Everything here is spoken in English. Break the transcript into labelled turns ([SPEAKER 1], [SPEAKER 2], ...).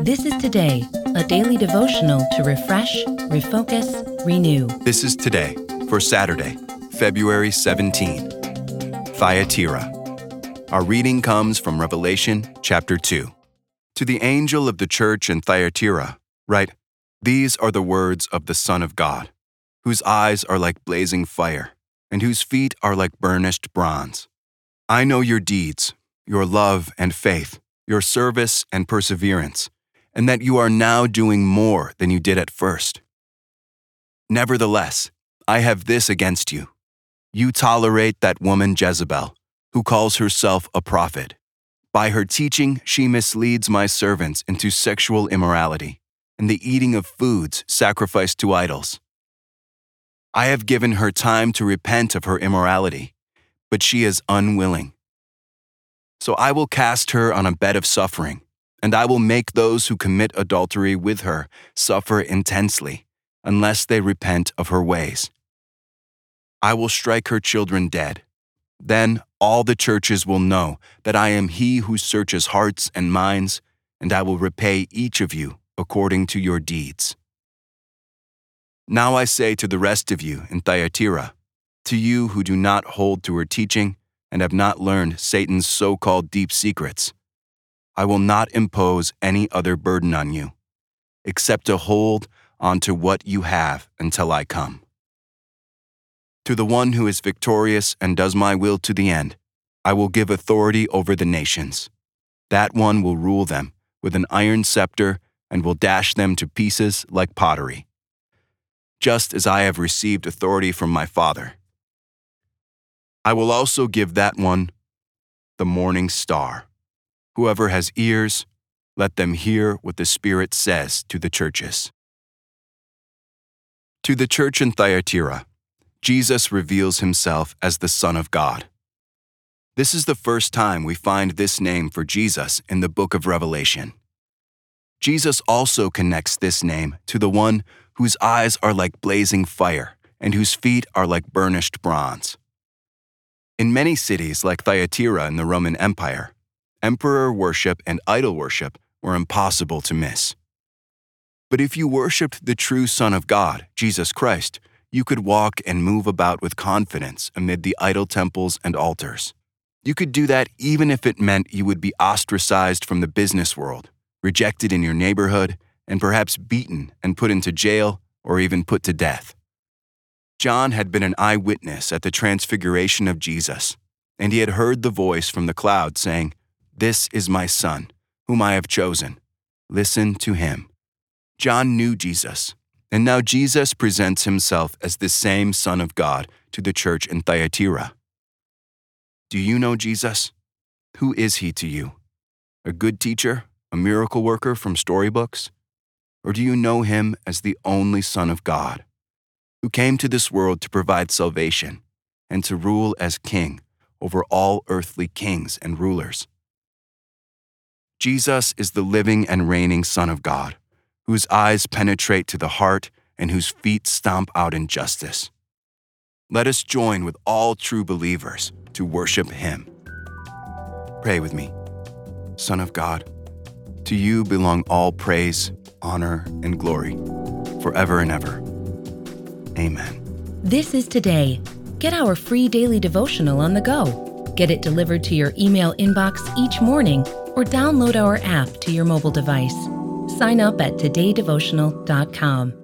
[SPEAKER 1] This is Today, a daily devotional to refresh, refocus, renew.
[SPEAKER 2] This is today for Saturday, February 17. Thyatira. Our reading comes from Revelation chapter 2. To the angel of the church in Thyatira, write, These are the words of the Son of God, whose eyes are like blazing fire, and whose feet are like burnished bronze. I know your deeds, your love and faith, your service and perseverance and that you are now doing more than you did at first. Nevertheless, I have this against you. You tolerate that woman Jezebel, who calls herself a prophet. By her teaching, she misleads my servants into sexual immorality and the eating of foods sacrificed to idols. I have given her time to repent of her immorality, but she is unwilling. So I will cast her on a bed of suffering and I will make those who commit adultery with her suffer intensely, unless they repent of her ways. I will strike her children dead. Then all the churches will know that I am he who searches hearts and minds, and I will repay each of you according to your deeds. Now I say to the rest of you in Thyatira, to you who do not hold to her teaching and have not learned Satan's so called deep secrets, I will not impose any other burden on you, except to hold on to what you have until I come. To the one who is victorious and does my will to the end, I will give authority over the nations. That one will rule them with an iron scepter and will dash them to pieces like pottery, just as I have received authority from my Father. I will also give that one the morning star. Whoever has ears, let them hear what the Spirit says to the churches. To the church in Thyatira, Jesus reveals himself as the Son of God. This is the first time we find this name for Jesus in the book of Revelation. Jesus also connects this name to the one whose eyes are like blazing fire and whose feet are like burnished bronze. In many cities like Thyatira in the Roman Empire, emperor worship and idol worship were impossible to miss. But if you worshiped the true Son of God, Jesus Christ, you could walk and move about with confidence amid the idol temples and altars. You could do that even if it meant you would be ostracized from the business world, rejected in your neighborhood, and perhaps beaten and put into jail or even put to death. John had been an eyewitness at the transfiguration of Jesus, and he had heard the voice from the cloud saying, this is my Son, whom I have chosen. Listen to him. John knew Jesus, and now Jesus presents himself as the same Son of God to the church in Thyatira. Do you know Jesus? Who is he to you? A good teacher? A miracle worker from storybooks? Or do you know him as the only Son of God, who came to this world to provide salvation and to rule as king over all earthly kings and rulers? Jesus is the living and reigning Son of God, whose eyes penetrate to the heart and whose feet stomp out injustice. Let us join with all true believers to worship him. Pray with me. Son of God, to you belong all praise, honor, and glory, forever and ever. Amen.
[SPEAKER 1] This is Today. Get our free daily devotional on the go. Get it delivered to your email inbox each morning or download our app to your mobile device. Sign up at todaydevotional.com.